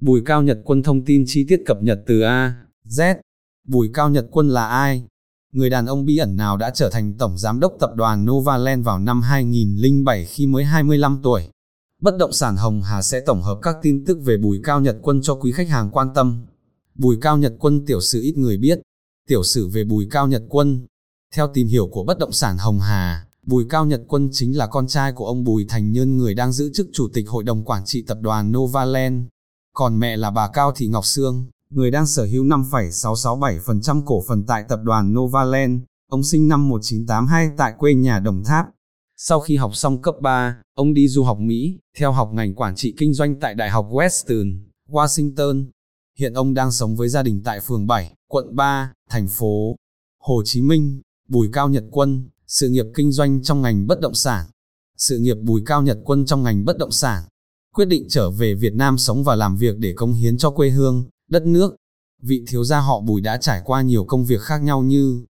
Bùi Cao Nhật Quân thông tin chi tiết cập nhật từ A, Z. Bùi Cao Nhật Quân là ai? Người đàn ông bí ẩn nào đã trở thành tổng giám đốc tập đoàn Novaland vào năm 2007 khi mới 25 tuổi? Bất động sản Hồng Hà sẽ tổng hợp các tin tức về Bùi Cao Nhật Quân cho quý khách hàng quan tâm. Bùi Cao Nhật Quân tiểu sử ít người biết. Tiểu sử về Bùi Cao Nhật Quân. Theo tìm hiểu của bất động sản Hồng Hà, Bùi Cao Nhật Quân chính là con trai của ông Bùi Thành Nhân người đang giữ chức chủ tịch hội đồng quản trị tập đoàn Novaland. Còn mẹ là bà Cao Thị Ngọc Sương, người đang sở hữu 5,667% cổ phần tại tập đoàn Novaland. Ông sinh năm 1982 tại quê nhà Đồng Tháp. Sau khi học xong cấp 3, ông đi du học Mỹ, theo học ngành quản trị kinh doanh tại Đại học Western, Washington. Hiện ông đang sống với gia đình tại phường 7, quận 3, thành phố Hồ Chí Minh. Bùi Cao Nhật Quân, sự nghiệp kinh doanh trong ngành bất động sản. Sự nghiệp Bùi Cao Nhật Quân trong ngành bất động sản. Quyết định trở về Việt Nam sống và làm việc để công hiến cho quê hương, đất nước. Vị thiếu gia họ Bùi đã trải qua nhiều công việc khác nhau như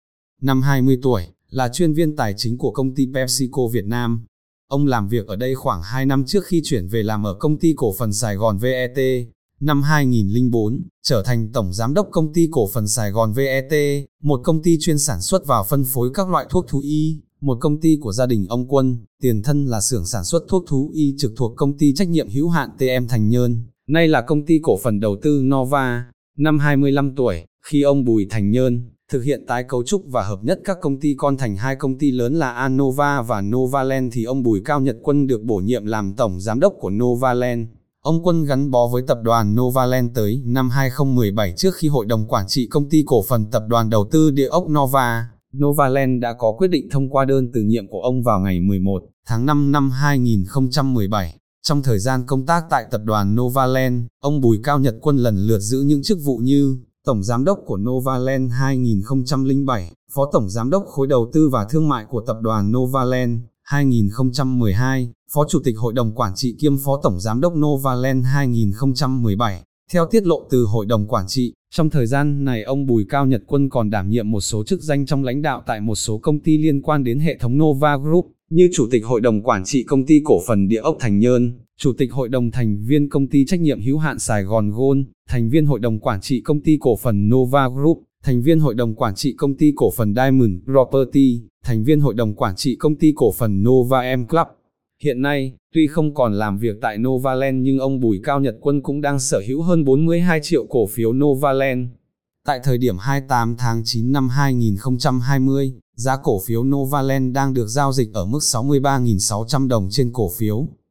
Năm 20 tuổi, là chuyên viên tài chính của công ty PepsiCo Việt Nam. Ông làm việc ở đây khoảng 2 năm trước khi chuyển về làm ở công ty cổ phần Sài Gòn VET. Năm 2004, trở thành Tổng Giám đốc Công ty Cổ phần Sài Gòn VET, một công ty chuyên sản xuất và phân phối các loại thuốc thú y, một công ty của gia đình ông Quân, tiền thân là xưởng sản xuất thuốc thú y trực thuộc công ty trách nhiệm hữu hạn TM Thành Nhơn, nay là công ty cổ phần đầu tư Nova. Năm 25 tuổi, khi ông Bùi Thành Nhơn, thực hiện tái cấu trúc và hợp nhất các công ty con thành hai công ty lớn là Anova và Novaland thì ông Bùi Cao Nhật Quân được bổ nhiệm làm tổng giám đốc của Novaland. Ông Quân gắn bó với tập đoàn Novaland tới năm 2017 trước khi hội đồng quản trị công ty cổ phần tập đoàn đầu tư địa ốc Nova. Novaland đã có quyết định thông qua đơn từ nhiệm của ông vào ngày 11 tháng 5 năm 2017. Trong thời gian công tác tại tập đoàn Novaland, ông Bùi Cao Nhật Quân lần lượt giữ những chức vụ như Tổng Giám đốc của Novaland 2007, Phó Tổng Giám đốc khối đầu tư và thương mại của tập đoàn Novaland 2012, Phó Chủ tịch Hội đồng Quản trị kiêm Phó Tổng Giám đốc Novaland 2017. Theo tiết lộ từ Hội đồng Quản trị, trong thời gian này ông Bùi Cao Nhật Quân còn đảm nhiệm một số chức danh trong lãnh đạo tại một số công ty liên quan đến hệ thống Nova Group, như Chủ tịch Hội đồng Quản trị Công ty Cổ phần Địa ốc Thành Nhơn, Chủ tịch Hội đồng thành viên Công ty trách nhiệm hữu hạn Sài Gòn Gold, thành viên Hội đồng Quản trị Công ty Cổ phần Nova Group, thành viên Hội đồng Quản trị Công ty Cổ phần Diamond Property, thành viên Hội đồng Quản trị Công ty Cổ phần Nova M Club. Hiện nay, tuy không còn làm việc tại Novaland nhưng ông Bùi Cao Nhật Quân cũng đang sở hữu hơn 42 triệu cổ phiếu Novaland. Tại thời điểm 28 tháng 9 năm 2020, giá cổ phiếu Novaland đang được giao dịch ở mức 63.600 đồng trên cổ phiếu.